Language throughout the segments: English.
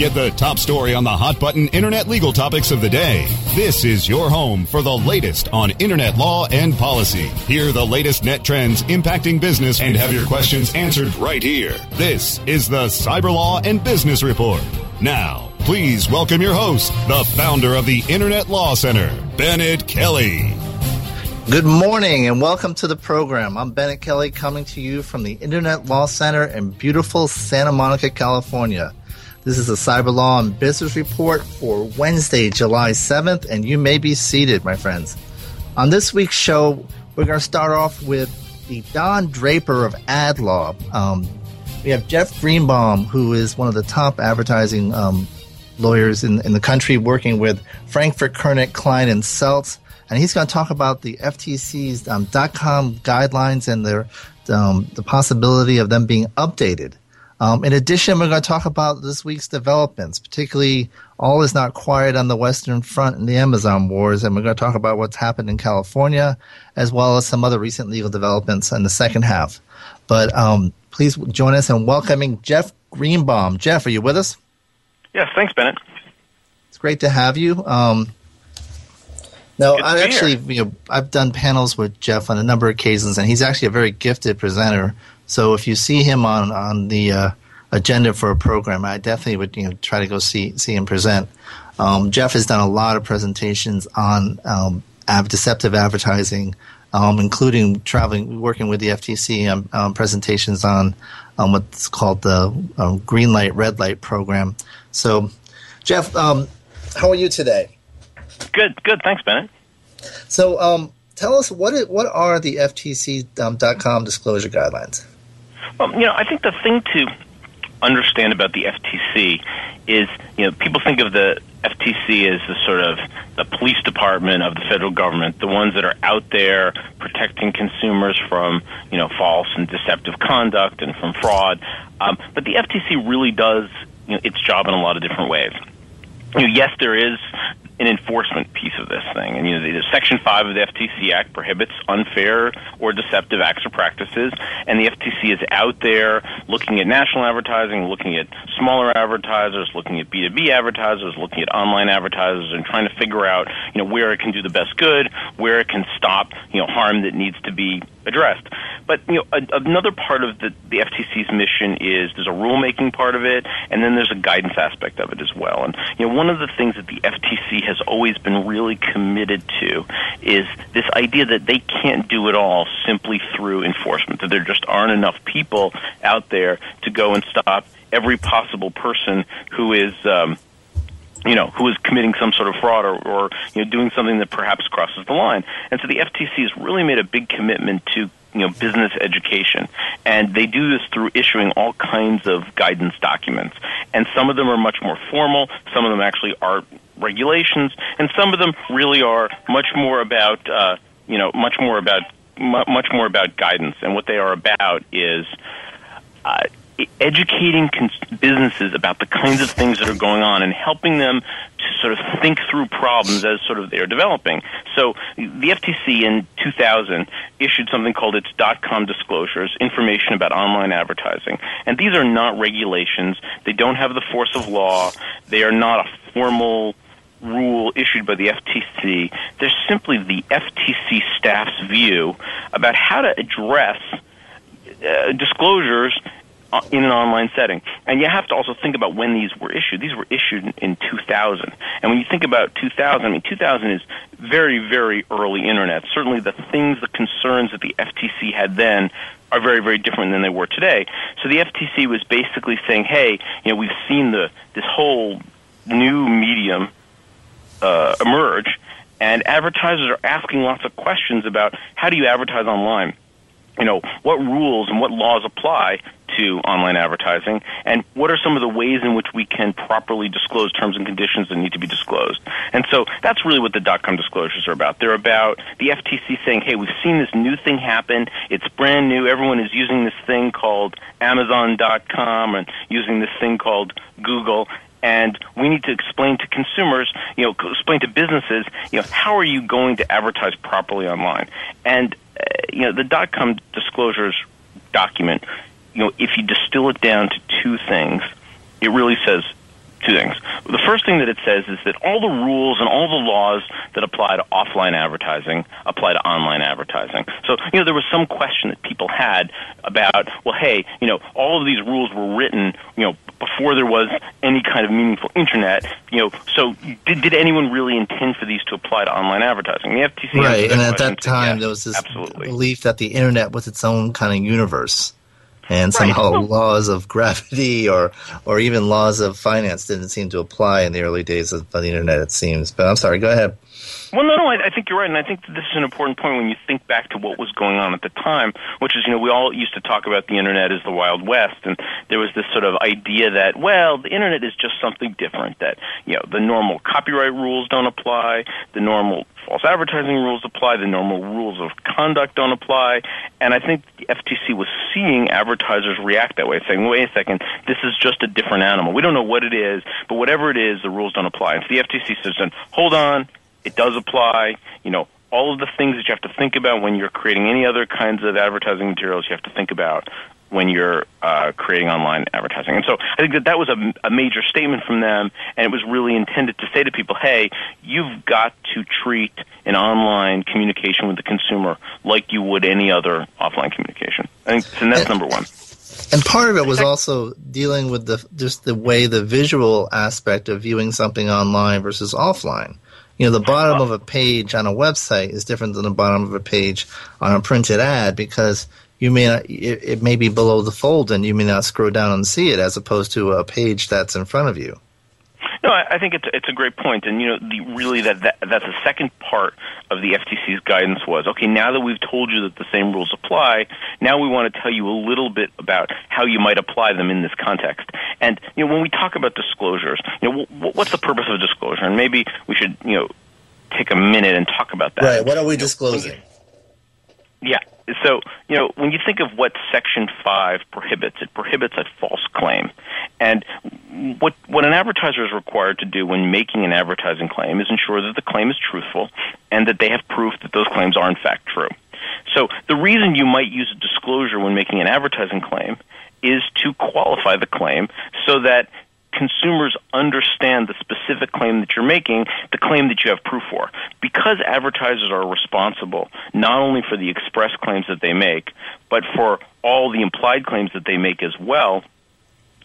Get the top story on the hot button internet legal topics of the day. This is your home for the latest on internet law and policy. Hear the latest net trends impacting business and have your questions answered right here. This is the Cyber Law and Business Report. Now, please welcome your host, the founder of the Internet Law Center, Bennet Kelly. Good morning and welcome to the program. I'm Bennet Kelly coming to you from the Internet Law Center in beautiful Santa Monica, California. This is a Cyber Law and Business Report for Wednesday, July 7th, and you may be seated, my friends. On this week's show, we're going to start off with the Don Draper of Ad Law. Um, we have Jeff Greenbaum, who is one of the top advertising um, lawyers in, in the country, working with Frankfurt, Kurnit, Klein, and Selz and he's going to talk about the FTC's um, .com guidelines and their um, the possibility of them being updated. Um, in addition, we're going to talk about this week's developments, particularly all is not quiet on the Western Front in the Amazon wars, and we're going to talk about what's happened in California, as well as some other recent legal developments in the second half. But um, please join us in welcoming Jeff Greenbaum. Jeff, are you with us? Yes, thanks, Bennet. It's great to have you. Um, no, I actually, you know, I've done panels with Jeff on a number of occasions, and he's actually a very gifted presenter. So if you see him on on the uh, agenda for a program, I definitely would you know try to go see see him present. Um, Jeff has done a lot of presentations on um, deceptive advertising, um, including traveling, working with the FTC on um, presentations on um, what's called the um, green light, red light program. So, Jeff, how are you today? Good, good. Thanks, Bennet. So, um, tell us what it, what are the FTC.com um, disclosure guidelines? Well, you know, I think the thing to understand about the FTC is, you know, people think of the FTC as the sort of the police department of the federal government, the ones that are out there protecting consumers from, you know, false and deceptive conduct and from fraud. Um, but the FTC really does you know, its job in a lot of different ways. You know, yes, there is an enforcement piece of this thing. And you know, the, Section Five of the FTC Act prohibits unfair or deceptive acts or practices, and the FTC is out there looking at national advertising, looking at smaller advertisers, looking at B two B advertisers, looking at online advertisers, and trying to figure out you know where it can do the best good, where it can stop you know harm that needs to be addressed. But you know, a, another part of the, the FTC's mission is there's a rulemaking part of it, and then there's a guidance aspect of it as well. And you know, one of the things that the FTC has always been really committed to is this idea that they can't do it all simply through enforcement. That there just aren't enough people out there to go and stop every possible person who is. Um, you know, who is committing some sort of fraud or, or you know doing something that perhaps crosses the line. And so the FTC has really made a big commitment to you know business education and they do this through issuing all kinds of guidance documents and some of them are much more formal some of them actually are regulations and some of them really are much more about uh, you know much more about much more about guidance and what they are about is uh, educating cons- businesses about the kinds of things that are going on and helping them to sort of think through problems as sort of they're developing. So the FTC in 2000 issued something called its dot-com disclosures, information about online advertising. And these are not regulations. They don't have the force of law. They are not a formal rule issued by the FTC. They're simply the FTC staff's view about how to address uh, disclosures in an online setting. And you have to also think about when these were issued. These were issued in 2000. And when you think about 2000, I mean, 2000 is very, very early internet. Certainly the things, the concerns that the FTC had then are very, very different than they were today. So the FTC was basically saying, hey, you know, we've seen the, this whole new medium uh, emerge, and advertisers are asking lots of questions about how do you advertise online? You know, what rules and what laws apply to online advertising, and what are some of the ways in which we can properly disclose terms and conditions that need to be disclosed. And so that's really what the dot com disclosures are about. They're about the FTC saying, hey, we've seen this new thing happen. It's brand new. Everyone is using this thing called Amazon.com and using this thing called Google and we need to explain to consumers, you know, explain to businesses, you know, how are you going to advertise properly online? And uh, you know, the dot com disclosures document, you know, if you distill it down to two things, it really says two things. The first thing that it says is that all the rules and all the laws that apply to offline advertising apply to online advertising. So, you know, there was some question that people had about, well, hey, you know, all of these rules were written, you know, before there was any kind of meaningful internet, you know, so did, did anyone really intend for these to apply to online advertising? The FTC Right, and at that time yes, there was this absolutely. belief that the internet was its own kind of universe and somehow right. laws of gravity or or even laws of finance didn't seem to apply in the early days of the internet. It seems, but I'm sorry. Go ahead. Well, no, no, I, I think you're right, and I think this is an important point when you think back to what was going on at the time, which is, you know, we all used to talk about the internet as the Wild West, and there was this sort of idea that, well, the internet is just something different. That you know, the normal copyright rules don't apply, the normal false advertising rules apply, the normal rules of conduct don't apply, and I think the FTC was seeing advertisers react that way, saying, wait a second, this is just a different animal. We don't know what it is, but whatever it is, the rules don't apply. And so the FTC says, hold on, it does apply. You know, all of the things that you have to think about when you're creating any other kinds of advertising materials, you have to think about when you're uh, creating online advertising. And so I think that that was a, a major statement from them, and it was really intended to say to people, hey, you've got to treat an online communication with the consumer like you would any other offline communication. I think, and that's number one. And part of it was also dealing with the just the way the visual aspect of viewing something online versus offline. You know, the bottom of a page on a website is different than the bottom of a page on a printed ad because you may not, it, it may be below the fold and you may not scroll down and see it as opposed to a page that's in front of you. No, I, I think it's it's a great point, and you know, the, really that, that that's the second part of the FTC's guidance was okay. Now that we've told you that the same rules apply, now we want to tell you a little bit about how you might apply them in this context. And you know, when we talk about disclosures, you know, w- what's the purpose of a disclosure? And maybe we should you know take a minute and talk about that. Right. What are we disclosing? Yeah. So, you know, when you think of what Section 5 prohibits, it prohibits a false claim. And what, what an advertiser is required to do when making an advertising claim is ensure that the claim is truthful and that they have proof that those claims are in fact true. So the reason you might use a disclosure when making an advertising claim is to qualify the claim so that consumers understand the specific claim that you're making, the claim that you have proof for. Because advertisers are responsible not only for the express claims that they make, but for all the implied claims that they make as well,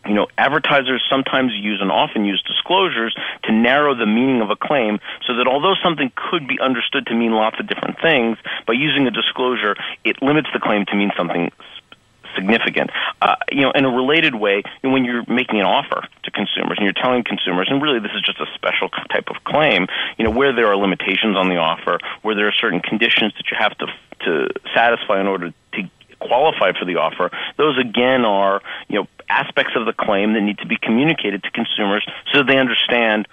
you know, advertisers sometimes use and often use disclosures to narrow the meaning of a claim so that although something could be understood to mean lots of different things, by using a disclosure, it limits the claim to mean something significant. Uh, you know, in a related way, when you're making an offer consumers and you're telling consumers, and really this is just a special type of claim, you know, where there are limitations on the offer, where there are certain conditions that you have to to satisfy in order to qualify for the offer. Those again are you know aspects of the claim that need to be communicated to consumers so they understand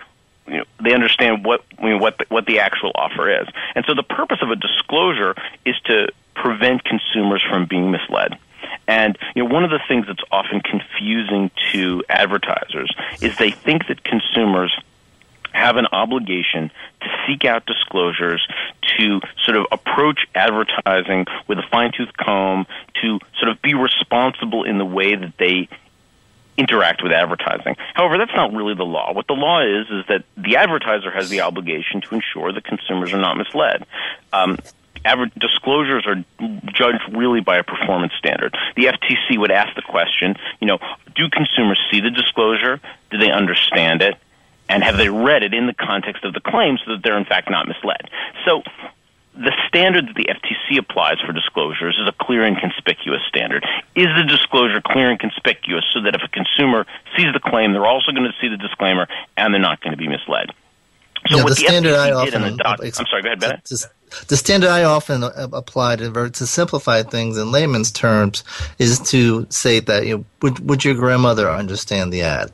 you know, they understand what you know, what the, what the actual offer is. And so the purpose of a disclosure is to prevent consumers from being misled. And you know, one of the things that's often confusing to advertisers is they think that consumers have an obligation to seek out disclosures, to sort of approach advertising with a fine tooth comb, to sort of be responsible in the way that they interact with advertising. However, that's not really the law. What the law is is that the advertiser has the obligation to ensure that consumers are not misled. Um, disclosures are judged really by a performance standard. The FTC would ask the question, you know, do consumers see the disclosure? Do they understand it? And have they read it in the context of the claim so that they're in fact not misled? So the standard that the FTC applies for disclosures is a clear and conspicuous standard. Is the disclosure clear and conspicuous so that if a consumer sees the claim, they're also going to see the disclaimer and they're not going to be misled? So yeah, the, the standard I often, the doc, I'm sorry, go ahead, Bennet. Just, The standard I often uh, apply to, to simplify things in layman's terms is to say that you know, would would your grandmother understand the ad?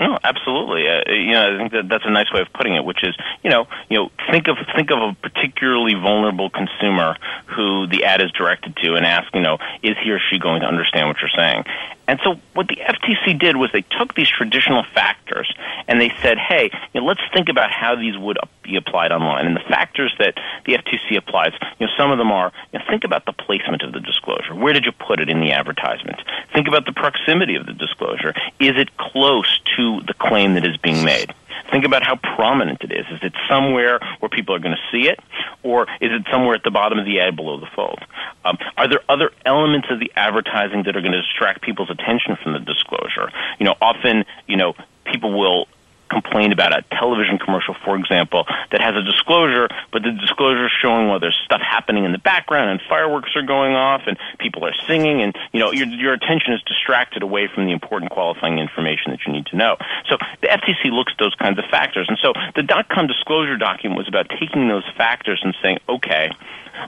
No, absolutely. Uh, you know, I think that that's a nice way of putting it, which is, you know, you know, think of think of a particularly vulnerable consumer who the ad is directed to, and ask, you know, is he or she going to understand what you're saying? And so what the FTC did was they took these traditional factors and they said, hey, you know, let's think about how these would be applied online. And the factors that the FTC applies, you know, some of them are, you know, think about the placement of the disclosure. Where did you put it in the advertisement? Think about the proximity of the disclosure. Is it close to the claim that is being made? Think about how prominent it is. Is it somewhere where people are going to see it, or is it somewhere at the bottom of the ad below the fold? Um, are there other elements of the advertising that are going to distract people's attention from the disclosure? You know, often, you know, people will complain about a television commercial, for example, that has a disclosure, but the disclosure is showing well there's stuff happening in the background and fireworks are going off and people are singing and you know your your attention is distracted away from the important qualifying information that you need to know. So the FTC looks at those kinds of factors, and so the dot com disclosure document was about taking those factors and saying, okay.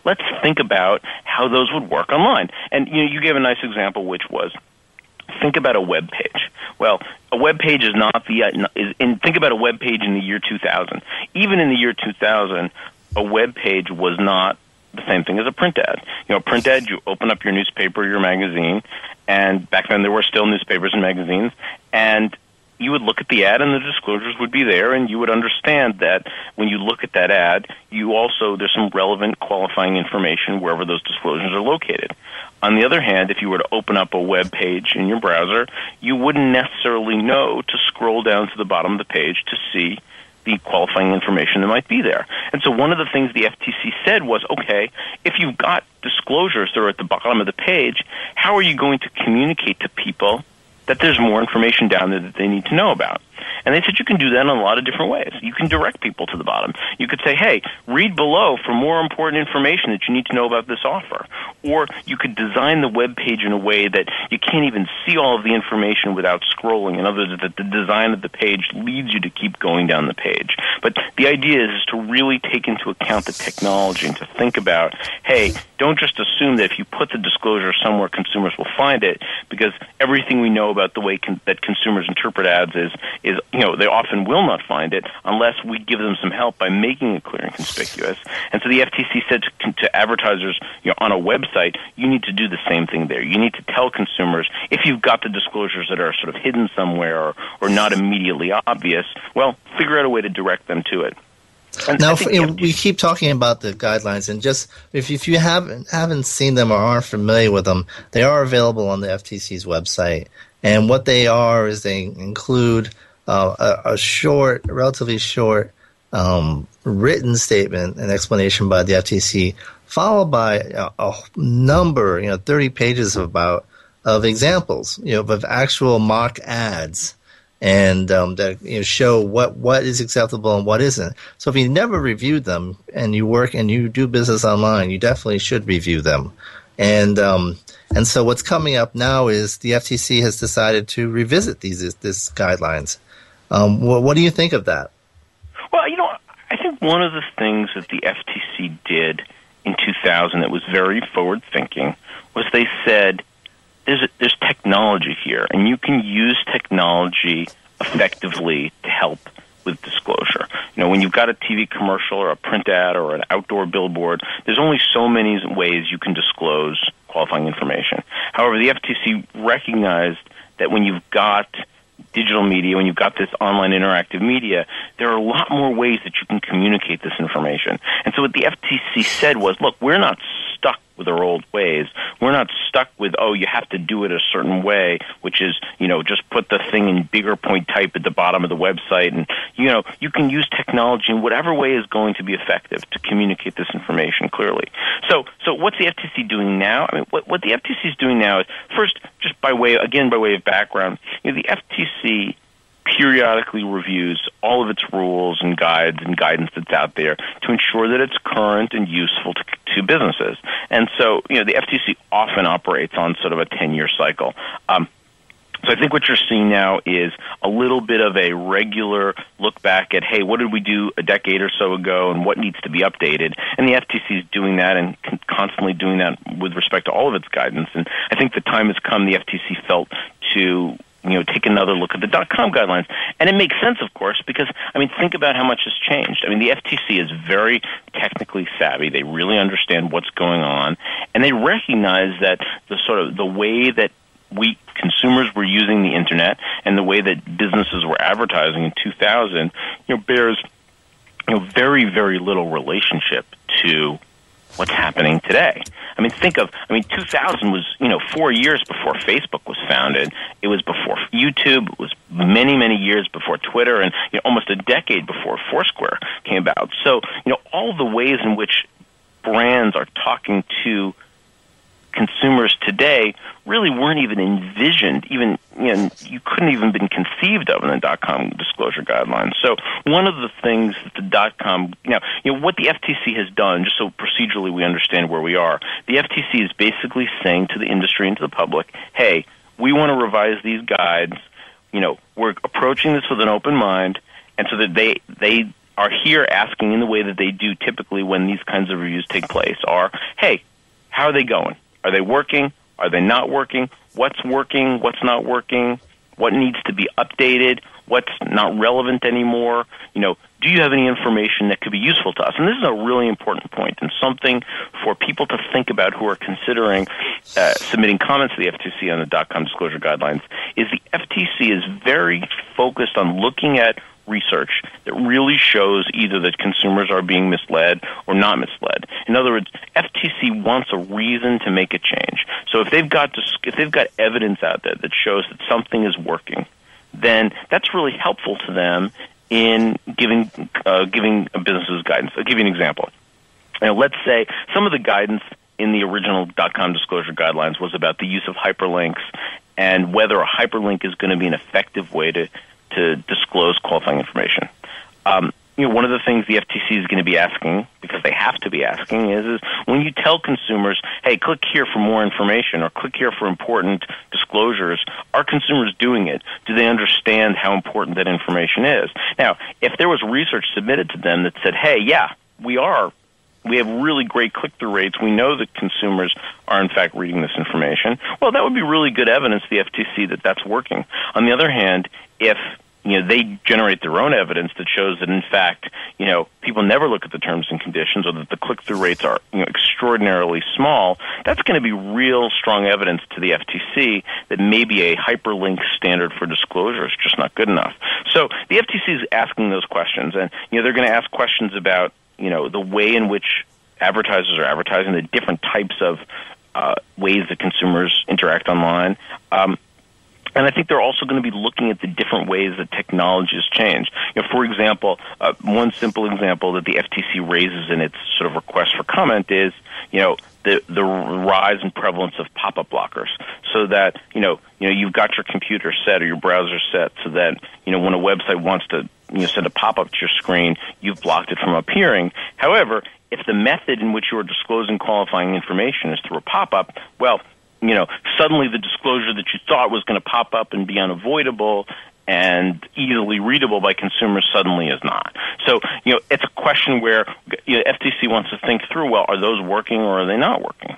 Let's think about how those would work online. And you know, you gave a nice example, which was think about a web page. Well, a web page is not the uh, is in, think about a web page in the year 2000. Even in the year 2000, a web page was not the same thing as a print ad. You know, a print ad you open up your newspaper, your magazine, and back then there were still newspapers and magazines, and you would look at the ad and the disclosures would be there and you would understand that when you look at that ad you also there's some relevant qualifying information wherever those disclosures are located on the other hand, if you were to open up a web page in your browser, you wouldn't necessarily know to scroll down to the bottom of the page to see the qualifying information that might be there. And so one of the things the FTC said was, okay, if you've got disclosures that are at the bottom of the page, how are you going to communicate to people that there's more information down there that they need to know about? And they said you can do that in a lot of different ways. You can direct people to the bottom. You could say, hey, read below for more important information that you need to know about this offer. Or you could design the web page in a way that you can't even see all of the information without scrolling. In other words, that the design of the page leads you to keep going down the page. But the idea is, to really take into account the technology and to think about, hey, don't just assume that if you put the disclosure somewhere, consumers will find it, because everything we know about the way con- that consumers interpret ads is is you know they often will not find it unless we give them some help by making it clear and conspicuous. And so the FTC said to, to advertisers you know, on a website, you need to do the same thing there. You need to tell consumers if you've got the disclosures that are sort of hidden somewhere or, or not immediately obvious. Well, figure out a way to direct them to it. And now, you know, we keep talking about the guidelines, and just if, if you haven't haven't seen them or aren't familiar with them, they are available on the FTC's website. And what they are is they include uh, a, a, short, relatively short um, written statement, an explanation by the FTC, followed by a, a, number, you know, 30 pages of about of examples, you know, of actual mock ads and um, that you know, show what, what is acceptable and what isn't. So if you never reviewed them and you work and you do business online, you definitely should review them. And um, and so what's coming up now is the FTC has decided to revisit these these guidelines. Um, what, what do you think of that? Well, you know, I think one of the things that the FTC did in 2000 that was very forward thinking was they said there's a, there's technology here, and you can use technology effectively to help with disclosure. You know, when you've got a TV commercial or a print ad or an outdoor billboard, there's only so many ways you can disclose qualifying information. However, the FTC recognized that when you've got digital media, when you've got this online interactive media, there are a lot more ways that you can communicate this information. And so what the FTC said was, look, we're not stuck with our old ways. We're not stuck with, oh, you have to do it a certain way, which is, you know, just put the thing in bigger point type at the bottom of the website. And, you know, you can use technology in whatever way is going to be effective to communicate this information clearly. So, so what's the FTC doing now? I mean, what, what the FTC is doing now is, first, just by way, again, by way of background, you know, the FTC periodically reviews all of its rules and guides and guidance that's out there to ensure that it's current and useful to, to businesses. And so, you know, the FTC often operates on sort of a 10 year cycle. Um, So I think what you're seeing now is a little bit of a regular look back at, hey, what did we do a decade or so ago and what needs to be updated? And the FTC is doing that and constantly doing that with respect to all of its guidance. And I think the time has come the FTC felt to you know take another look at the dot com guidelines. And it makes sense of course because i mean think about how much has changed. I mean the ftc is very technically savvy. They really understand what's going on. And they recognize that the sort of the way that we consumers were using the internet and the way that businesses were advertising in 2000 you know bears you know very very little relationship to what's happening today. I mean, think of, I mean, 2000 was, you know, four years before Facebook was founded. It was before YouTube. It was many, many years before Twitter and you know, almost a decade before Foursquare came about. So, you know, all the ways in which brands are talking to consumers today really weren't even envisioned, even you know, you couldn't even been conceived of in the dot com disclosure guidelines. So one of the things that the dot com now, you know, what the FTC has done, just so procedurally we understand where we are, the FTC is basically saying to the industry and to the public, hey, we want to revise these guides. You know, we're approaching this with an open mind, and so that they they are here asking in the way that they do typically when these kinds of reviews take place are, hey, how are they going? Are they working? Are they not working? What's working? What's not working? What needs to be updated? What's not relevant anymore? You know, do you have any information that could be useful to us? And this is a really important point and something for people to think about who are considering uh, submitting comments to the FTC on the dot com disclosure guidelines. Is the FTC is very focused on looking at research that really shows either that consumers are being misled or not misled. In other words, FTC wants a reason to make a change. So if they've got if they've got evidence out there that shows that something is working, then that's really helpful to them in giving uh, giving businesses guidance. I'll give you an example. Now, let's say some of the guidance in the original .com disclosure guidelines was about the use of hyperlinks and whether a hyperlink is going to be an effective way to to disclose qualifying information. Um, you know, one of the things the FTC is going to be asking, because they have to be asking, is, is when you tell consumers, hey, click here for more information or click here for important disclosures, are consumers doing it? Do they understand how important that information is? Now, if there was research submitted to them that said, hey, yeah, we are we have really great click through rates. We know that consumers are in fact reading this information. Well, that would be really good evidence to the FTC that that's working. On the other hand, if you know they generate their own evidence that shows that in fact you know people never look at the terms and conditions or that the click through rates are you know extraordinarily small. That's going to be real strong evidence to the FTC that maybe a hyperlink standard for disclosure is just not good enough. So the FTC is asking those questions and you know they're going to ask questions about you know the way in which advertisers are advertising the different types of uh, ways that consumers interact online. Um, and I think they're also going to be looking at the different ways that technology has changed. You know, for example, uh, one simple example that the FTC raises in its sort of request for comment is, you know, the the rise and prevalence of pop-up blockers, so that you know, you know, you've got your computer set or your browser set, so that you know when a website wants to you know send a pop-up to your screen, you've blocked it from appearing. However, if the method in which you are disclosing qualifying information is through a pop-up, well, you know, suddenly the disclosure that you thought was going to pop up and be unavoidable and easily readable by consumers suddenly is not. So, you know, it's a question where you know, FTC wants to think through, well, are those working or are they not working?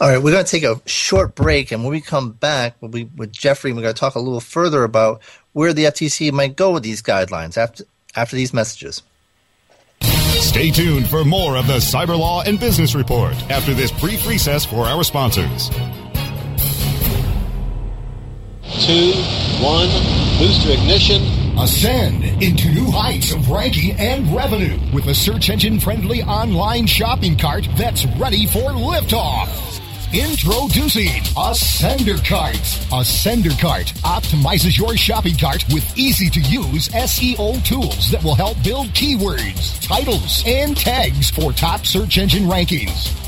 All right, we're going to take a short break, and when we come back, we'll be with Jeffrey, we're going to talk a little further about where the FTC might go with these guidelines after after these messages. Stay tuned for more of the Cyber Law and Business Report after this brief recess for our sponsors. Two, one, booster ignition. Ascend into new heights of ranking and revenue with a search engine friendly online shopping cart that's ready for liftoff. Introducing Ascender Cart. Ascender Cart optimizes your shopping cart with easy to use SEO tools that will help build keywords, titles, and tags for top search engine rankings.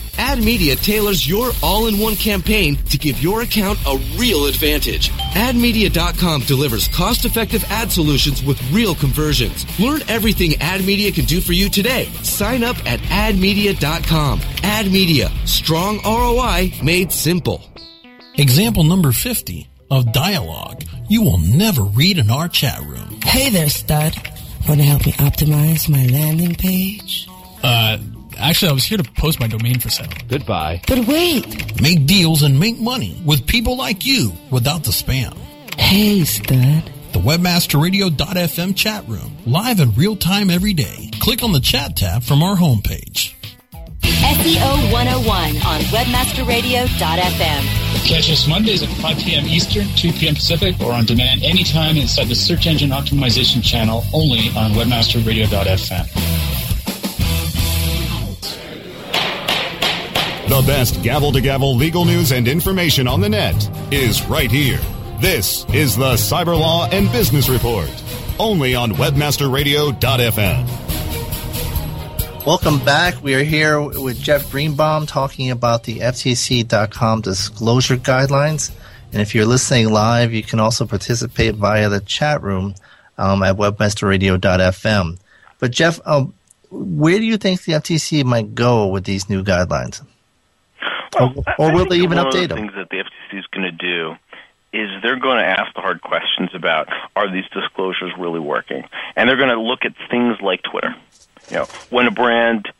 AdMedia tailors your all-in-one campaign to give your account a real advantage. AdMedia.com delivers cost-effective ad solutions with real conversions. Learn everything AdMedia can do for you today. Sign up at AdMedia.com. AdMedia, strong ROI made simple. Example number 50 of dialogue you will never read in our chat room. Hey there, stud. Want to help me optimize my landing page? Uh, actually, I was here to post my domain for sale. Goodbye. But wait. Make deals and make money with people like you without the spam. Hey, stud. The webmasterradio.fm chat room, live in real time every day. Click on the chat tab from our homepage. SEO 101 on webmasterradio.fm. Catch us Mondays at 5 p.m. Eastern, 2 p.m. Pacific, or on demand anytime inside the search engine optimization channel only on webmasterradio.fm. The best gavel to gavel legal news and information on the net is right here. This is the Cyber Law and Business Report, only on webmasterradio.fm. Welcome back. We are here with Jeff Greenbaum talking about the FTC.com disclosure guidelines. And if you're listening live, you can also participate via the chat room um, at webmasterradio.fm. But Jeff, um, where do you think the FTC might go with these new guidelines? Well, or, or will they even one update of the them? things that the FTC is going to do is they're going to ask the hard questions about are these disclosures really working, and they're going to look at things like Twitter. You know, when a brand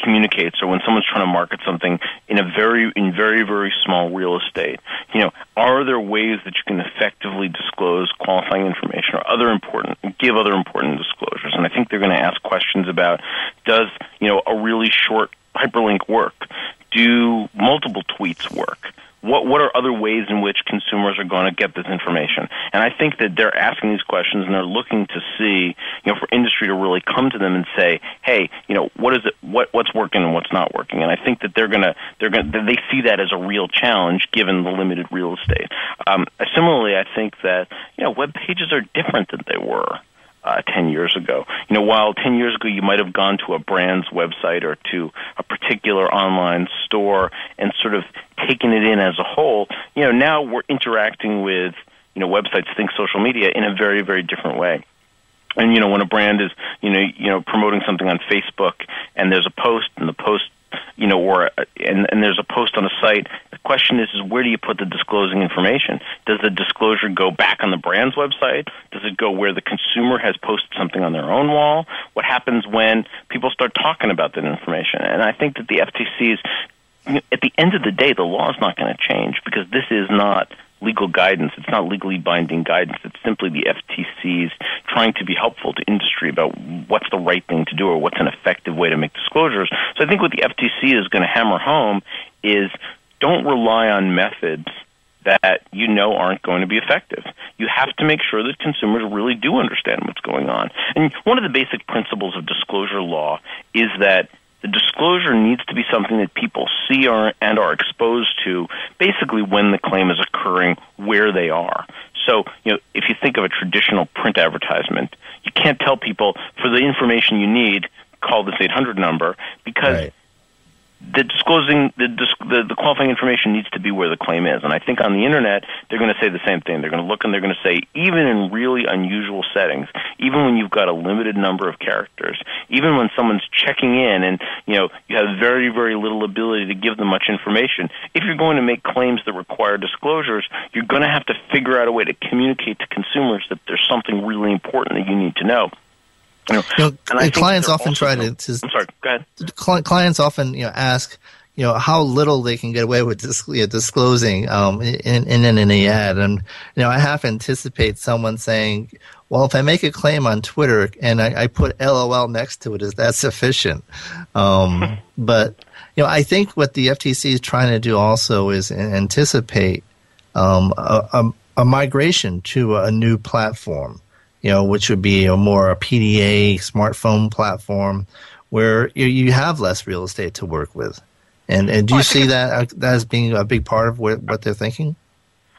communicates or when someone's trying to market something in a very in very very small real estate you know are there ways that you can effectively disclose qualifying information or other important give other important disclosures? And i think they're going to ask questions about does you know a really short hyperlink work? Do multiple tweets work what what are other ways in which consumers are going to get this information? And I think that they're asking these questions and they're looking to see, you know, for industry to really come to them and say, hey, you know, what is it, what what's working and what's not working? And I think that they're gonna they're gonna they see that as a real challenge given the limited real estate. Um, similarly, I think that you know web pages are different than they were uh, 10 years ago. You know, while 10 years ago you might have gone to a brand's website or to a particular online store and sort of taken it in as a whole, you know, now we're interacting with, you know, websites, think social media in a very, very different way. And you know, when a brand is, you know, you know, promoting something on Facebook and there's a post and the post you know, or and, and there's a post on a site. The question is, is where do you put the disclosing information? Does the disclosure go back on the brand's website? Does it go where the consumer has posted something on their own wall? What happens when people start talking about that information? And I think that the FTC is, at the end of the day, the law is not going to change because this is not legal guidance. It's not legally binding guidance. It's simply the FTC's trying to be helpful to industry about what's the right thing to do or what's an effective way to make disclosures. So I think what the FTC is going to hammer home is don't rely on methods that you know aren't going to be effective. You have to make sure that consumers really do understand what's going on. And one of the basic principles of disclosure law is that the disclosure needs to be something that people see or, and are exposed to basically when the claim is occurring where they are. So, you know, if you think of a traditional print advertisement, you can't tell people for the information you need, call this 800 number because right the disclosing the, the, the qualifying information needs to be where the claim is, and I think on the internet they're going to say the same thing. They're going to look and they're going to say even in really unusual settings, even when you've got a limited number of characters, even when someone's checking in and you know you have very very little ability to give them much information. If you're going to make claims that require disclosures, you're going to have to figure out a way to communicate to consumers that there's something really important that you need to know. You know, you know, clients often try to, to. I'm sorry. Go ahead. Clients often, you know, ask, you know how little they can get away with dis- you know, disclosing um, in, in in any ad. And you know, I have to anticipate someone saying, "Well, if I make a claim on Twitter and I, I put LOL next to it, is that sufficient?" Um, but you know, I think what the FTC is trying to do also is anticipate um, a, a, a migration to a new platform. You know, which would be a more a PDA smartphone platform where you, you have less real estate to work with. And and do you see that uh, that as being a big part of what, what they're thinking?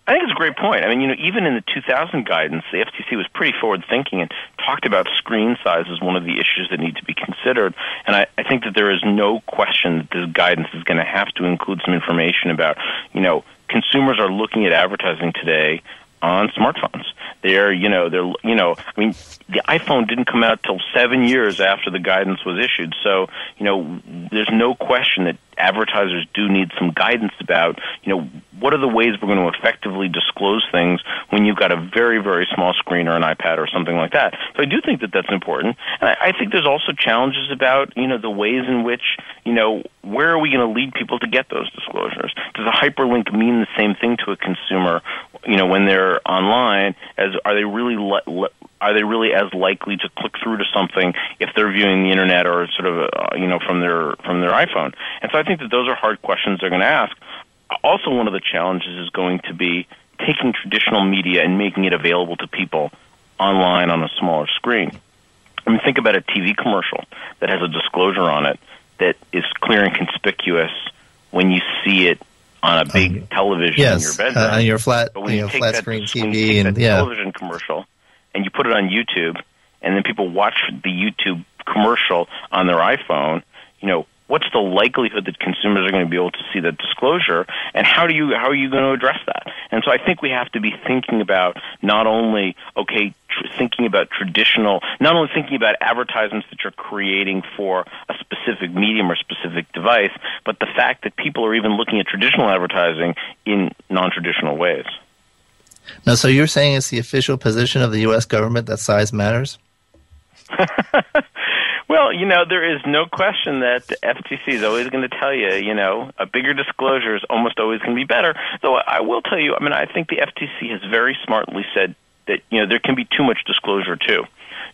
I think it's a great point. I mean, you know, even in the 2000 guidance, the FTC was pretty forward thinking and talked about screen size as one of the issues that need to be considered. And I, I think that there is no question that this guidance is going to have to include some information about, you know, consumers are looking at advertising today on smartphones. They're, you know, they're, you know, I mean, the iPhone didn't come out till seven years after the guidance was issued. So, you know, there's no question that advertisers do need some guidance about, you know, what are the ways we're going to effectively disclose things when you've got a very, very small screen or an iPad or something like that. So I do think that that's important. And I, I think there's also challenges about, you know, the ways in which, you know, where are we going to lead people to get those disclosures? Does a hyperlink mean the same thing to a consumer, you know, when they're online as are they really le- le- are they really as likely to click through to something if they're viewing the internet or sort of uh, you know from their from their iPhone? And so I think that those are hard questions they're going to ask. Also, one of the challenges is going to be taking traditional media and making it available to people online on a smaller screen. I mean, think about a TV commercial that has a disclosure on it that is clear and conspicuous when you see it on a big um, television yes, in your bedroom. Uh, on your flat, but when you, flat screen TV and yeah. television commercial and you put it on YouTube, and then people watch the YouTube commercial on their iPhone, you know, what's the likelihood that consumers are going to be able to see that disclosure and how do you how are you going to address that and so i think we have to be thinking about not only okay tr- thinking about traditional not only thinking about advertisements that you're creating for a specific medium or specific device but the fact that people are even looking at traditional advertising in non-traditional ways now, so you're saying it's the official position of the U.S. government that size matters? well, you know, there is no question that the FTC is always going to tell you, you know, a bigger disclosure is almost always going to be better. So I will tell you, I mean, I think the FTC has very smartly said that, you know, there can be too much disclosure too.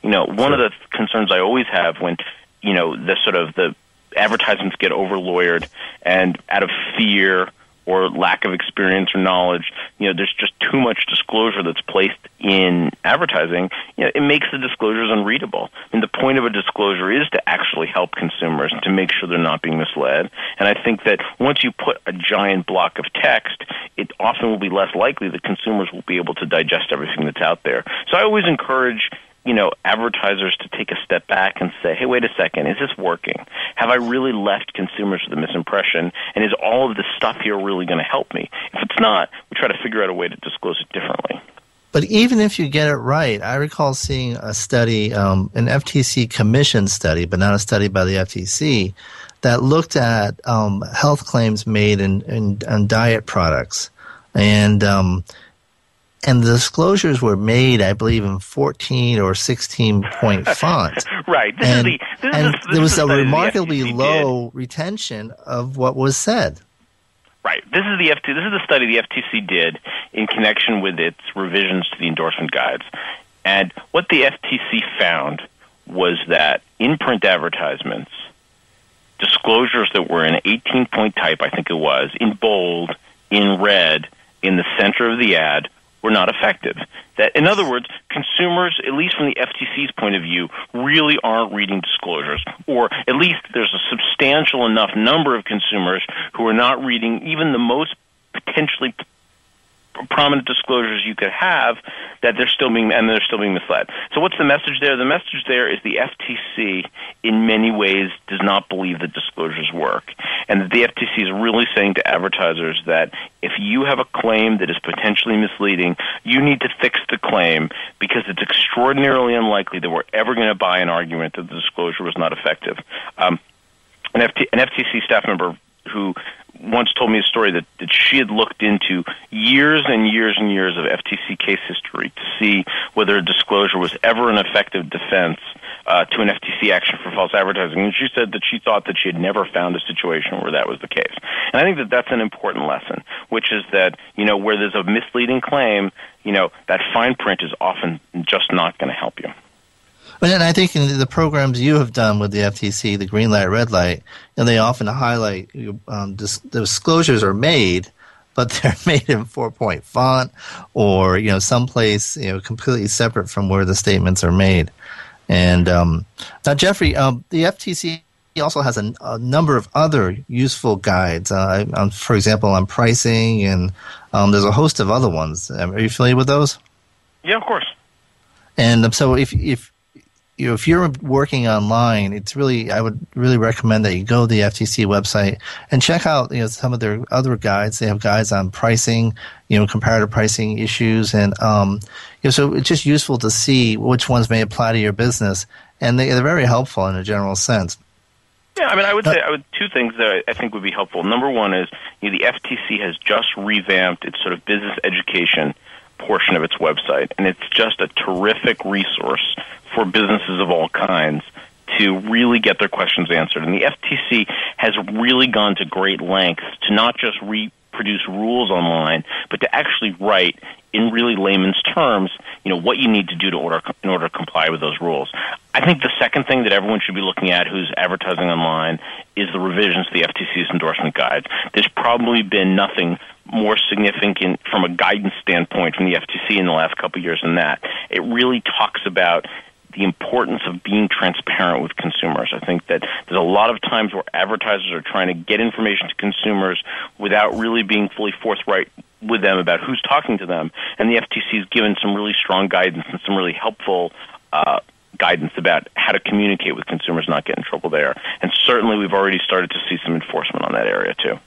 You know, one of the concerns I always have when, you know, the sort of the advertisements get over lawyered and out of fear or lack of experience or knowledge, you know, there's just too much disclosure that's placed in advertising, you know, it makes the disclosures unreadable. Mean, the point of a disclosure is to actually help consumers to make sure they're not being misled. And I think that once you put a giant block of text, it often will be less likely that consumers will be able to digest everything that's out there. So I always encourage you know, advertisers to take a step back and say, hey, wait a second, is this working? Have I really left consumers with a misimpression? And is all of this stuff here really going to help me? If it's not, we try to figure out a way to disclose it differently. But even if you get it right, I recall seeing a study, um, an FTC commission study, but not a study by the FTC, that looked at um, health claims made in, in, in diet products. And um, and the disclosures were made, I believe, in 14 or 16 point font. right. This and, is the, and is, there was a remarkably low did. retention of what was said. Right. This is the FT, This is the study the FTC did in connection with its revisions to the endorsement guides, and what the FTC found was that in print advertisements, disclosures that were in 18 point type, I think it was, in bold, in red, in the center of the ad, were not effective. That, in other words, consumers, at least from the FTC's point of view, really aren't reading disclosures, or at least there's a substantial enough number of consumers who are not reading even the most potentially prominent disclosures you could have that they're still being and they're still being misled. So what's the message there? The message there is the FTC in many ways does not believe that disclosures work. And that the FTC is really saying to advertisers that if you have a claim that is potentially misleading, you need to fix the claim because it's extraordinarily unlikely that we're ever going to buy an argument that the disclosure was not effective. Um, an, FT, an FTC staff member who once told me a story that, that she had looked into years and years and years of FTC case history to see whether a disclosure was ever an effective defense uh, to an FTC action for false advertising, and she said that she thought that she had never found a situation where that was the case. And I think that that's an important lesson, which is that you know where there's a misleading claim, you know that fine print is often just not going to help you. And I think in the programs you have done with the FTC, the green light, red light, and they often highlight um, dis- disclosures are made, but they're made in four point font or you know someplace you know completely separate from where the statements are made. And um, now, Jeffrey, um, the FTC also has a, a, number of other useful guides. Uh, um, for example, on pricing, and um, there's a host of other ones. Um, are you familiar with those? Yeah, of course. And um, so, if if you know, if you're working online, it's really I would really recommend that you go to the FTC website and check out you know some of their other guides. They have guides on pricing, you know, comparative pricing issues, and um, you know, so it's just useful to see which ones may apply to your business, and they, they're very helpful in a general sense. Yeah, I mean, I would say I would two things that I think would be helpful. Number one is you know, the FTC has just revamped its sort of business education portion of its website, and it's just a terrific resource for businesses of all kinds to really get their questions answered. And the FTC has really gone to great lengths to not just reproduce rules online, but to actually write in really layman's terms, you know, what you need to do to order in order to comply with those rules. I think the second thing that everyone should be looking at who's advertising online is the revisions to the FTC's endorsement guides. There's probably been nothing more significant from a guidance standpoint from the FTC in the last couple of years than that. It really talks about the importance of being transparent with consumers. I think that there's a lot of times where advertisers are trying to get information to consumers without really being fully forthright with them about who's talking to them. And the FTC has given some really strong guidance and some really helpful uh, guidance about how to communicate with consumers, not get in trouble there. And certainly, we've already started to see some enforcement on that area too.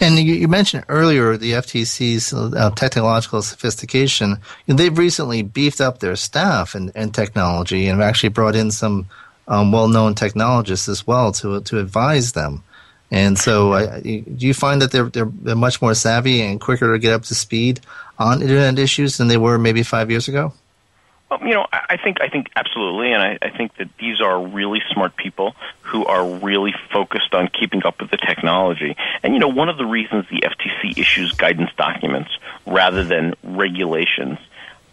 And you, you, mentioned earlier the FTC's uh, technological sophistication. They've recently beefed up their staff and, and technology and have actually brought in some um, well-known technologists as well to to advise them. And so, uh, do you find that they're, they're, they're much more savvy and quicker to get up to speed on internet issues than they were maybe five years ago? Well, you know, I think I think absolutely, and I, I think that these are really smart people who are really focused on keeping up with the technology. And you know, one of the reasons the FTC issues guidance documents rather than regulations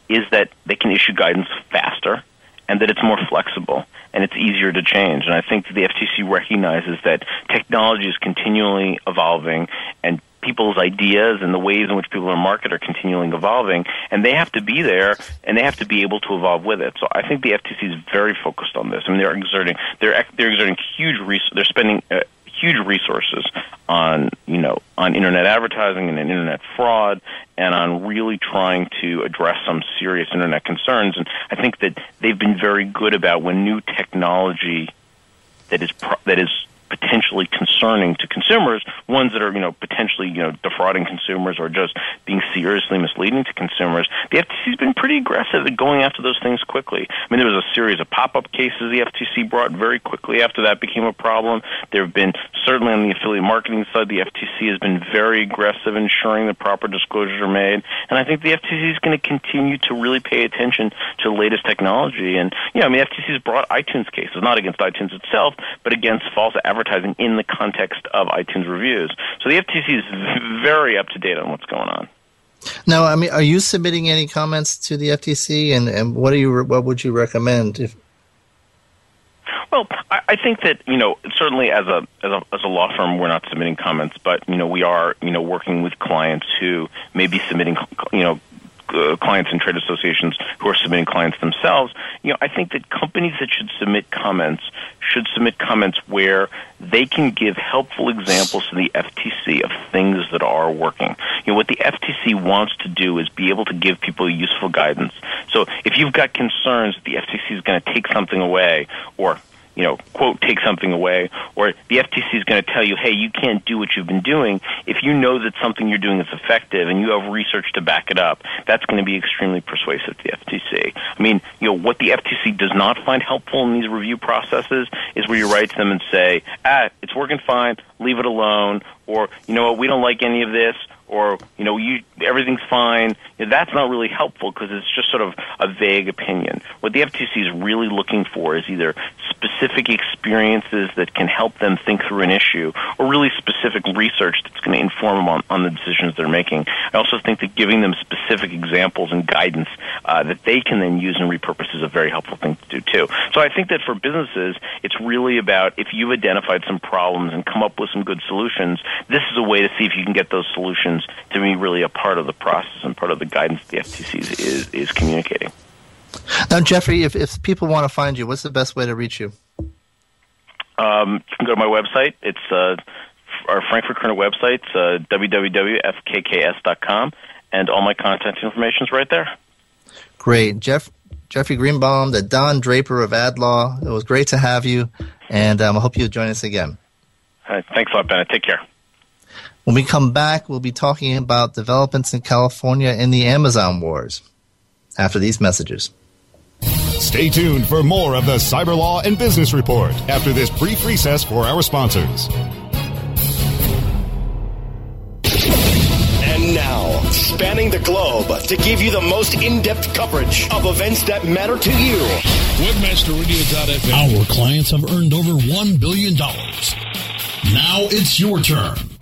is that they can issue guidance faster and that it's more flexible and it's easier to change. And I think the FTC recognizes that technology is continually evolving and people's ideas and the ways in which people in market are continually evolving, and they have to be there and they have to be able to evolve with it. So I think the FTC is very focused on this. I mean, they're exerting they're they're exerting huge res- they're spending uh, huge resources on you know on internet advertising and internet fraud and on really trying to address some serious internet concerns. And I think that they've been very good about when new technology that is pro- that is potentially concerning to consumers, ones that are, you know, potentially, you know, defrauding consumers or just being seriously misleading to consumers. The FTC's been pretty aggressive at going after those things quickly. I mean, there was a series of pop-up cases the FTC brought very quickly after that became a problem. There have been, certainly on the affiliate marketing side, the FTC has been very aggressive ensuring the proper disclosures are made. And I think the FTC is going to continue to really pay attention to the latest technology. And, you know, I mean, the FTC has brought iTunes cases, not against iTunes itself, but against false advertising advertising in the context of iTunes reviews. So the FTC is very up to date on what's going on. Now, I mean, are you submitting any comments to the FTC, and, and what do you what would you recommend if well, I, I think that you know certainly as a, as a as a law firm we're not submitting comments, but you know we are you know working with clients who may be submitting you know uh, clients and trade associations who are submitting clients themselves, you know, I think that companies that should submit comments should submit comments where they can give helpful examples to the FTC of things that are working. You know, what the FTC wants to do is be able to give people useful guidance. So if you've got concerns that the FTC is going to take something away or you know, quote, take something away, or the FTC is going to tell you, hey, you can't do what you've been doing. If you know that something you're doing is effective and you have research to back it up, that's going to be extremely persuasive to the FTC. I mean, you know, what the FTC does not find helpful in these review processes is where you write to them and say, ah, it's working fine, leave it alone, or, you know what, we don't like any of this, or you know you everything's fine you know, that's not really helpful because it's just sort of a vague opinion. What the FTC is really looking for is either specific experiences that can help them think through an issue or really specific research that's going to inform them on, on the decisions they're making. I also think that giving them specific examples and guidance uh, that they can then use and repurpose is a very helpful thing to do too. So I think that for businesses it's really about if you've identified some problems and come up with some good solutions this is a way to see if you can get those solutions to be really a part of the process and part of the guidance the FTC is, is, communicating. Now, Jeffrey, if, if people want to find you, what's the best way to reach you? Um, you can go to my website. It's uh, our Frankfurt Kurnit website, uh, www.fkks.com, and all my contact information is right there. Great. Jeff, Jeffrey Greenbaum, the Don Draper of AdLaw. It was great to have you, and um, I hope you'll join us again. Right, thanks a lot, Bennet. Take care. When we come back, we'll be talking about developments in California in the Amazon wars after these messages. Stay tuned for more of the Cyber Law and Business Report after this brief recess for our sponsors. And now, spanning the globe to give you the most in depth coverage of events that matter to you. WebmasterRadio.fm. Our clients have earned over $1 billion. Now it's your turn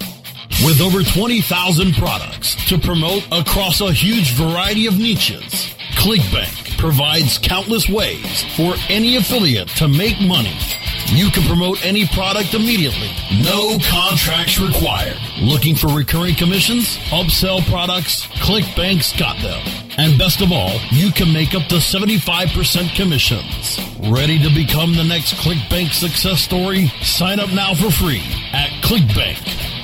with over 20,000 products to promote across a huge variety of niches. ClickBank provides countless ways for any affiliate to make money. You can promote any product immediately. No contracts required. Looking for recurring commissions? Upsell products? ClickBank's got them. And best of all, you can make up to 75% commissions. Ready to become the next ClickBank success story? Sign up now for free at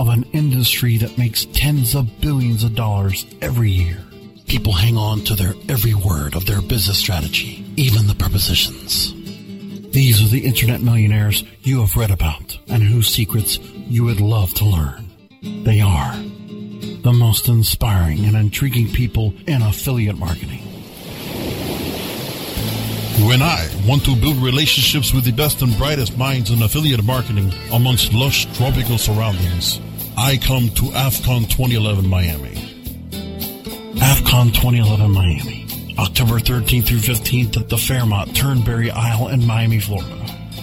of an industry that makes tens of billions of dollars every year. People hang on to their every word of their business strategy, even the prepositions. These are the internet millionaires you have read about and whose secrets you would love to learn. They are the most inspiring and intriguing people in affiliate marketing. When I want to build relationships with the best and brightest minds in affiliate marketing amongst lush tropical surroundings, I come to AFCON 2011 Miami. AFCON 2011 Miami, October 13th through 15th at the Fairmont Turnberry Isle in Miami, Florida.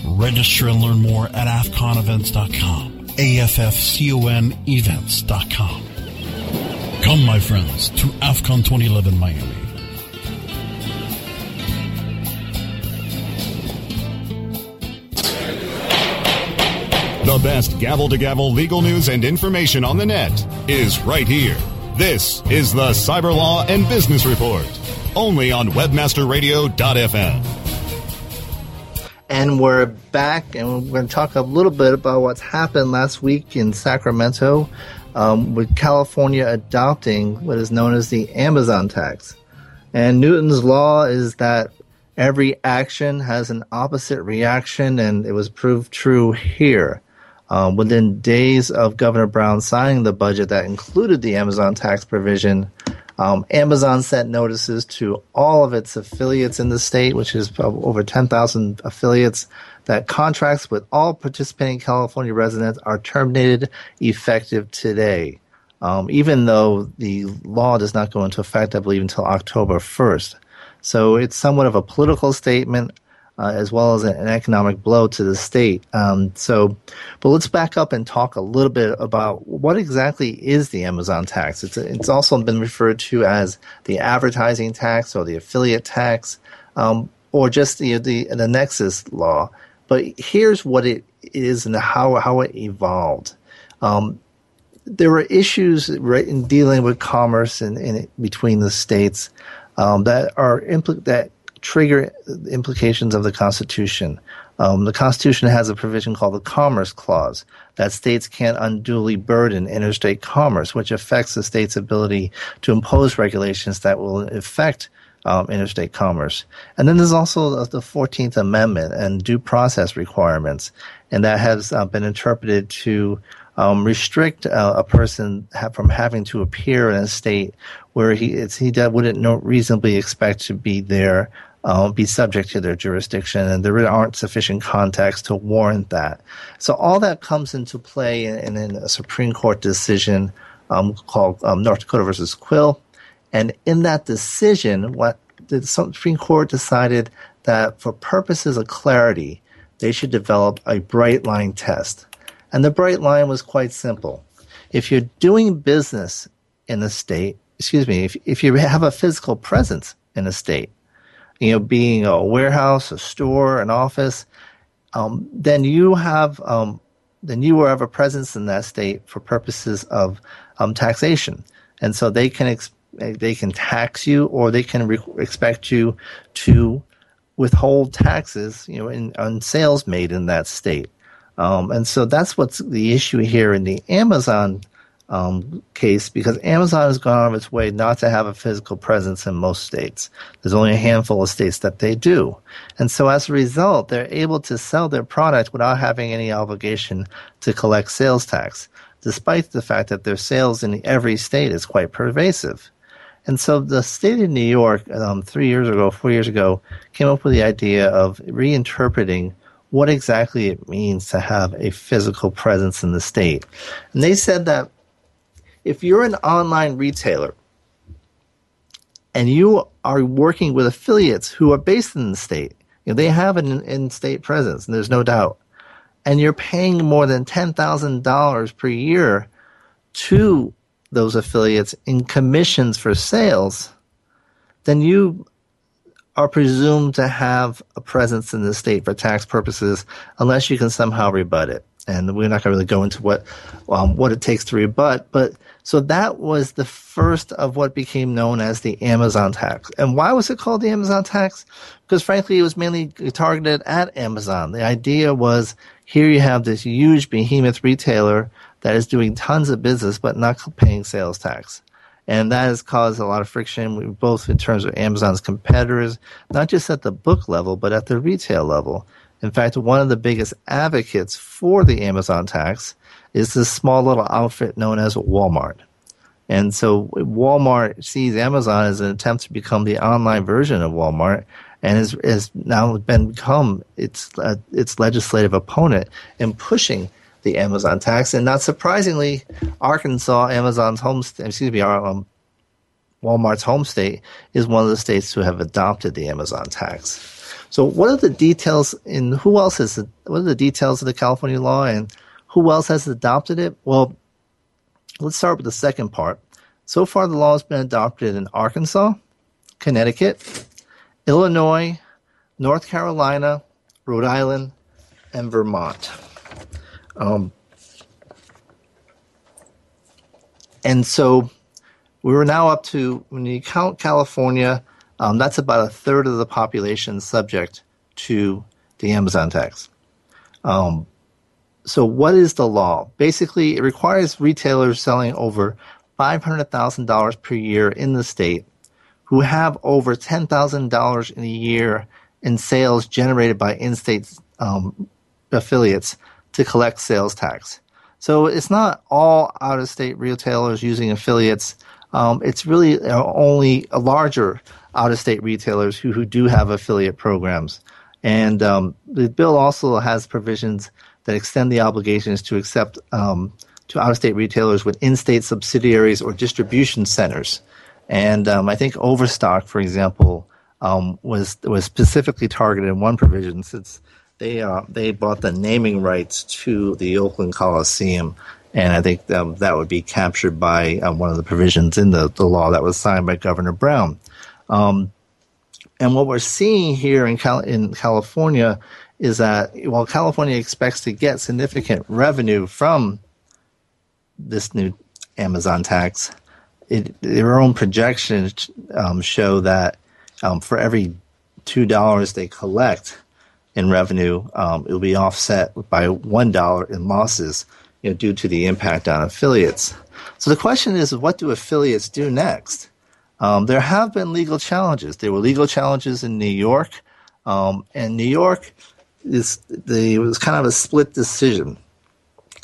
Register and learn more at AFCONevents.com. AFFCON events.com. Come, my friends, to AFCON 2011 Miami. The best gavel to gavel legal news and information on the net is right here. This is the Cyber Law and Business Report, only on WebmasterRadio.fm. And we're back, and we're going to talk a little bit about what's happened last week in Sacramento um, with California adopting what is known as the Amazon tax. And Newton's law is that every action has an opposite reaction, and it was proved true here. Um, within days of Governor Brown signing the budget that included the Amazon tax provision, um, Amazon sent notices to all of its affiliates in the state, which is over 10,000 affiliates, that contracts with all participating California residents are terminated effective today. Um, even though the law does not go into effect, I believe, until October 1st. So it's somewhat of a political statement uh, as well as an, economic blow to the state. Um, so, but let's back up and talk a little bit about what exactly is the Amazon tax. It's it's also been referred to as the advertising tax or the affiliate tax, um, or just the, the the Nexus law. But here's what it is and how how it evolved. Um, there were issues right in dealing with commerce in, in between the states um, that are impl- that trigger implications of the Constitution. Um, the Constitution has a provision called the Commerce Clause that states can't unduly burden interstate commerce, which affects the state's ability to impose regulations that will affect um, interstate commerce. And then there's also the 14th Amendment and due process requirements, and that has uh, been interpreted to um, restrict uh, a person ha- from having to appear in a state where he he wouldn't reasonably expect to be there uh, be subject to their jurisdiction, and there aren't sufficient contacts to warrant that. So all that comes into play in, in a Supreme Court decision um, called um, North Dakota versus Quill, and in that decision, what the Supreme Court decided that for purposes of clarity, they should develop a bright line test. And the bright line was quite simple. If you're doing business in a state, excuse me, if, if you have a physical presence in a state, you know, being a warehouse, a store, an office, um, then you have um, then you will have a presence in that state for purposes of um, taxation, and so they can ex- they can tax you or they can re- expect you to withhold taxes, you know, in, on sales made in that state. Um, and so that's what's the issue here in the Amazon um, case because Amazon has gone out of its way not to have a physical presence in most states. There's only a handful of states that they do. And so as a result, they're able to sell their product without having any obligation to collect sales tax, despite the fact that their sales in every state is quite pervasive. And so the state of New York, um, three years ago, four years ago, came up with the idea of reinterpreting what exactly it means to have a physical presence in the state. And they said that if you're an online retailer and you are working with affiliates who are based in the state, you know, they have an in-state presence, and there's no doubt, and you're paying more than ten thousand dollars per year to those affiliates in commissions for sales, then you are presumed to have a presence in the state for tax purposes unless you can somehow rebut it. And we're not going to really go into what um, what it takes to rebut, but so that was the first of what became known as the Amazon tax. And why was it called the Amazon tax? Because frankly, it was mainly targeted at Amazon. The idea was here you have this huge behemoth retailer that is doing tons of business but not paying sales tax. And that has caused a lot of friction, both in terms of Amazon's competitors, not just at the book level, but at the retail level. In fact, one of the biggest advocates for the Amazon tax is this small little outfit known as Walmart. And so Walmart sees Amazon as an attempt to become the online version of Walmart and has, has now been become its uh, its legislative opponent in pushing the Amazon tax. And not surprisingly, Arkansas, Amazon's home excuse me, um, Walmart's home state, is one of the states who have adopted the Amazon tax. So, what are the details in who else has what are the details of the California law and who else has adopted it? Well, let's start with the second part. So far, the law has been adopted in Arkansas, Connecticut, Illinois, North Carolina, Rhode Island, and Vermont. Um, and so we were now up to, when you count California, um, that's about a third of the population subject to the Amazon tax. Um, so what is the law? Basically, it requires retailers selling over $500,000 per year in the state who have over $10,000 in a year in sales generated by in-state um, affiliates to collect sales tax. So it's not all out-of-state retailers using affiliates. Um, it's really uh, only a larger out-of-state retailers who, who do have affiliate programs. And um, the bill also has provisions that extend the obligations to accept um, to out-of-state retailers with in-state subsidiaries or distribution centers. And um, I think Overstock, for example, um, was was specifically targeted in one provision since they uh, they bought the naming rights to the Oakland Coliseum, and I think um, that would be captured by um, one of the provisions in the, the law that was signed by Governor Brown. Um, and what we're seeing here in Cal- in California is that while California expects to get significant revenue from this new Amazon tax, it, their own projections um, show that um, for every two dollars they collect in revenue, um, it will be offset by one dollar in losses, you know, due to the impact on affiliates. So the question is, what do affiliates do next? Um, there have been legal challenges. There were legal challenges in New York, um, and New York is the it was kind of a split decision.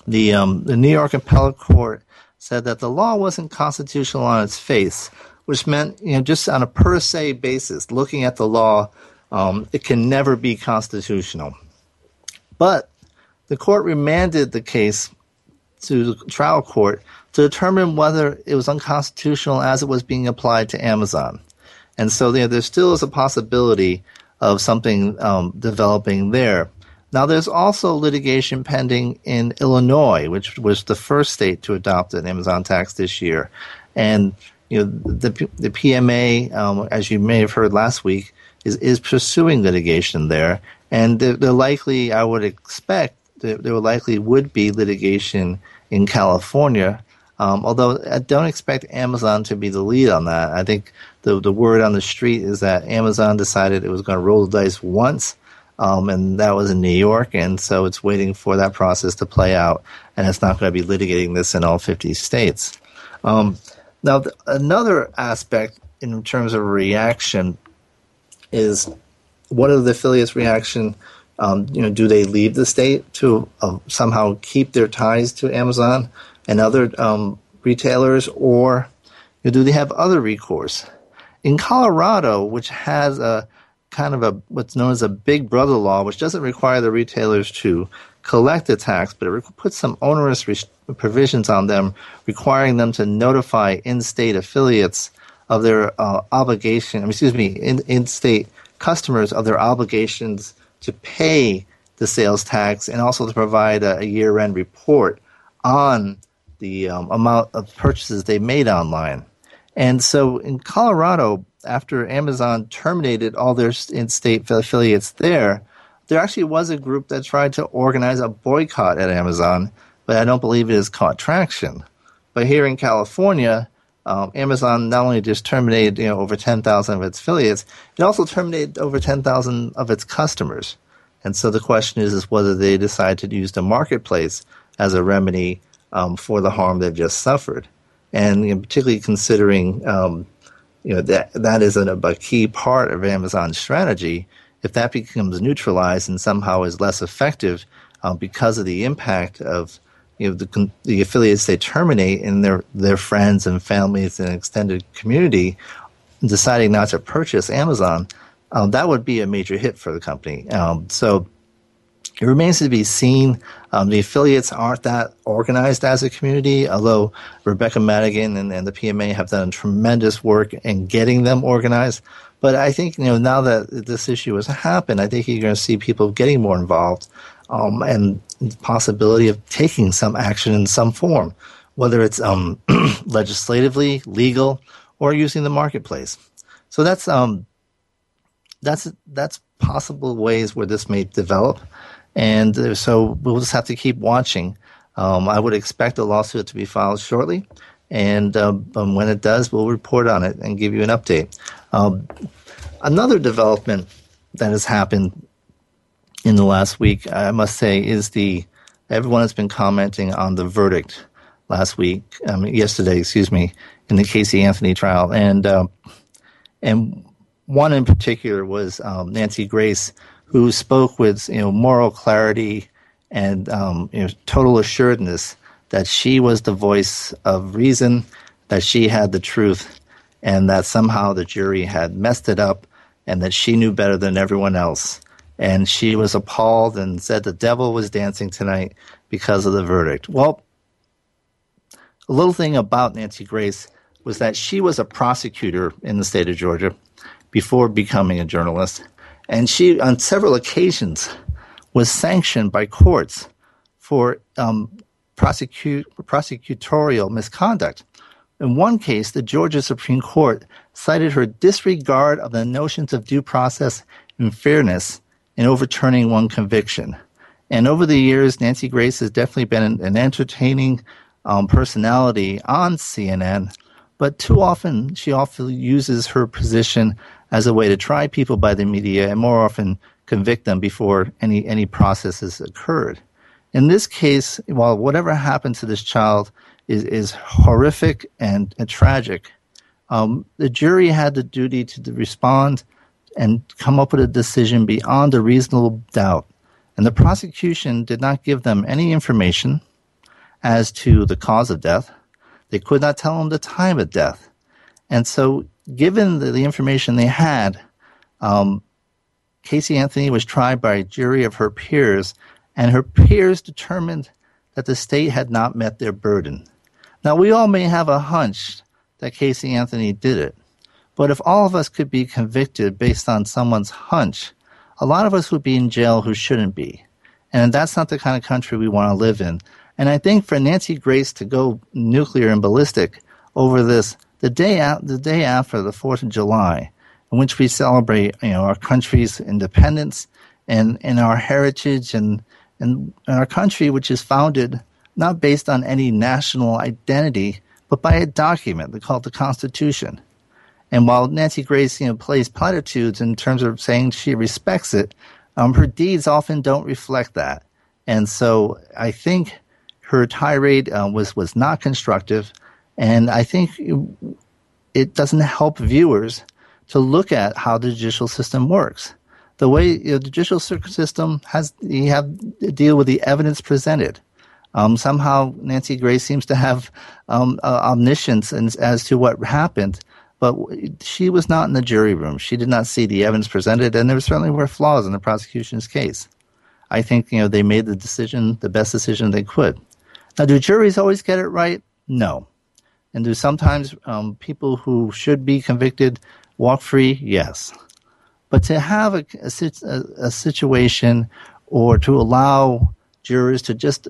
The um, the New York Appellate Court said that the law wasn't constitutional on its face, which meant you know just on a per se basis, looking at the law, um, it can never be constitutional. But the court remanded the case to the trial court to determine whether it was unconstitutional as it was being applied to Amazon. And so you know, there still is a possibility of something um, developing there. Now, there's also litigation pending in Illinois, which was the first state to adopt an Amazon tax this year. And you know, the the PMA, um, as you may have heard last week, is is pursuing litigation there, and they're, they're likely, I would expect, there, likely would be litigation in California. Um, although I don't expect Amazon to be the lead on that. I think the the word on the street is that Amazon decided it was going to roll the dice once um, and that was in New York, and so it's waiting for that process to play out, and it's not going to be litigating this in all 50 states. Um, now, th- another aspect in terms of reaction is what are the affiliates' reaction? Um, you know, do they leave the state to uh, somehow keep their ties to Amazon and other um, retailers, or you know, do they have other recourse? In Colorado, which has a kind of a what's known as a big brother law, which doesn't require the retailers to collect the tax, but it puts some onerous re- provisions on them, requiring them to notify in-state affiliates of their uh, obligation. Excuse me, in, in-state customers of their obligations to pay the sales tax, and also to provide a, a year-end report on the um, amount of purchases they made online. And so in Colorado, after Amazon terminated all their in-state affiliates there, there actually was a group that tried to organize a boycott at Amazon, but I don't believe it has caught traction. But here in California, um, Amazon not only just terminated you know over 10,000 of its affiliates, it also terminated over 10,000 of its customers. And so the question is, is whether they decide to use the marketplace as a remedy um, for the harm they've just suffered. And you know, particularly considering um, you know that that is a, a key part of Amazon's strategy. If that becomes neutralized and somehow is less effective uh, because of the impact of you know the, the affiliates they terminate and their their friends and families and extended community deciding not to purchase Amazon, um, that would be a major hit for the company. Um, so it remains to be seen. Um, the affiliates aren't that organized as a community, although Rebecca Madigan and, and, the PMA have done tremendous work in getting them organized. But I think you know now that this issue has happened, I think you're going to see people getting more involved, um, and possibility of taking some action in some form, whether it's um, legislatively, legal, or using the marketplace. So that's um, that's that's possible ways where this may develop. And uh, so we'll just have to keep watching. Um, I would expect a lawsuit to be filed shortly. And um, um, when it does, we'll report on it and give you an update. Um, another development that has happened in the last week, I must say, is the everyone has been commenting on the verdict last week, um, yesterday, excuse me, in the Casey Anthony trial, and uh, and one in particular was um, Nancy Grace, who spoke with you know moral clarity and um, you know, total assuredness that she was the voice of reason, that she had the truth, and that somehow the jury had messed it up, and that she knew better than everyone else. And she was appalled and said the devil was dancing tonight because of the verdict. Well, a little thing about Nancy Grace was that she was a prosecutor in the state of Georgia before becoming a journalist. And she, on several occasions, was sanctioned by courts for um, prosecute, prosecutorial misconduct. In one case, the Georgia Supreme Court cited her disregard of the notions of due process and fairness in overturning one conviction. And over the years, Nancy Grace has definitely been an, entertaining um, personality on CNN, but too often she often uses her position as a way to try people by the media and more often convict them before any, any process has occurred. In this case, while whatever happened to this child is, is horrific and, and tragic, um, the jury had the duty to respond and come up with a decision beyond a reasonable doubt. And the prosecution did not give them any information as to the cause of death. They could not tell them the time of death. And so, given the, the information they had, um, Casey Anthony was tried by a jury of her peers, and her peers determined that the state had not met their burden. Now, we all may have a hunch that Casey Anthony did it, but if all of us could be convicted based on someone's hunch, a lot of us would be in jail who shouldn't be. And that's not the kind of country we want to live in. And I think for Nancy Grace to go nuclear and ballistic over this the day out, the day after the Fourth of July, in which we celebrate you know our country's independence and and our heritage and and our country, which is founded not based on any national identity, but by a document called the Constitution. And while Nancy Grace, you know, plays platitudes in terms of saying she respects it, um, her deeds often don't reflect that. And so I think her tirade uh, was was not constructive, and I think it doesn't help viewers to look at how the judicial system works. The way you know, the judicial system has you have to deal with the evidence presented. Um, somehow Nancy Grace seems to have um, uh, omniscience as, as to what happened, but she was not in the jury room. She did not see the evidence presented, and there certainly were flaws in the prosecution's case. I think you know they made the decision, the best decision they could. Now, do juries always get it right? No. And do sometimes um, people who should be convicted walk free? Yes. But to have a, a, a situation or to allow jurors to just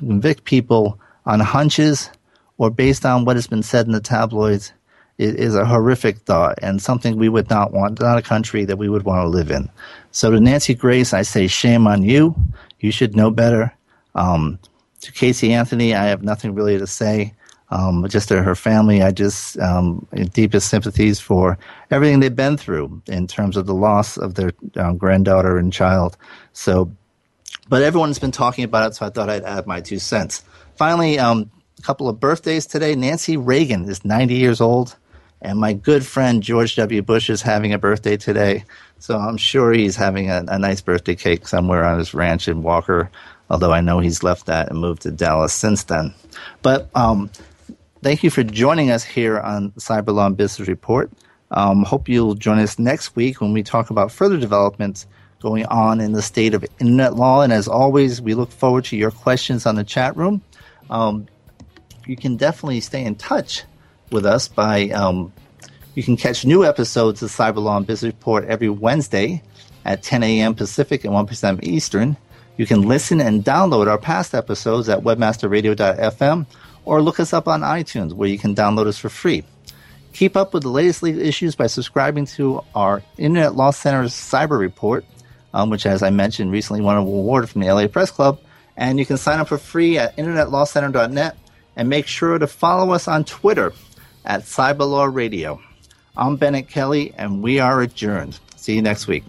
convict people on hunches or based on what has been said in the tabloids is, is, a horrific thought and something we would not want, not a country that we would want to live in. So to Nancy Grace, I say shame on you. You should know better. Um, to Casey Anthony, I have nothing really to say. Um, just to her family, I just um, deepest sympathies for everything they've been through in terms of the loss of their um, granddaughter and child. So, but everyone's been talking about it, so I thought I'd add my two cents. Finally, um, a couple of birthdays today. Nancy Reagan is 90 years old, and my good friend George W. Bush is having a birthday today. So I'm sure he's having a, a nice birthday cake somewhere on his ranch in Waco although I know he's left that and moved to Dallas since then. But um, thank you for joining us here on Cyber Law and Business Report. Um, hope you'll join us next week when we talk about further developments going on in the state of internet law. And as always, we look forward to your questions on the chat room. Um, you can definitely stay in touch with us by um, you can catch new episodes of Cyber Law and Business Report every Wednesday at 10 a.m. Pacific and 1 p.m. Eastern. You can listen and download our past episodes at webmasterradio.fm or look us up on iTunes where you can download us for free. Keep up with the latest legal issues by subscribing to our Internet Law Center's Cyber Report, um, which, as I mentioned, recently won an award from the LA Press Club. And you can sign up for free at internetlawcenter.net and make sure to follow us on Twitter at Cyberlaw Radio. I'm Bennet Kelley, and we are adjourned. See you next week.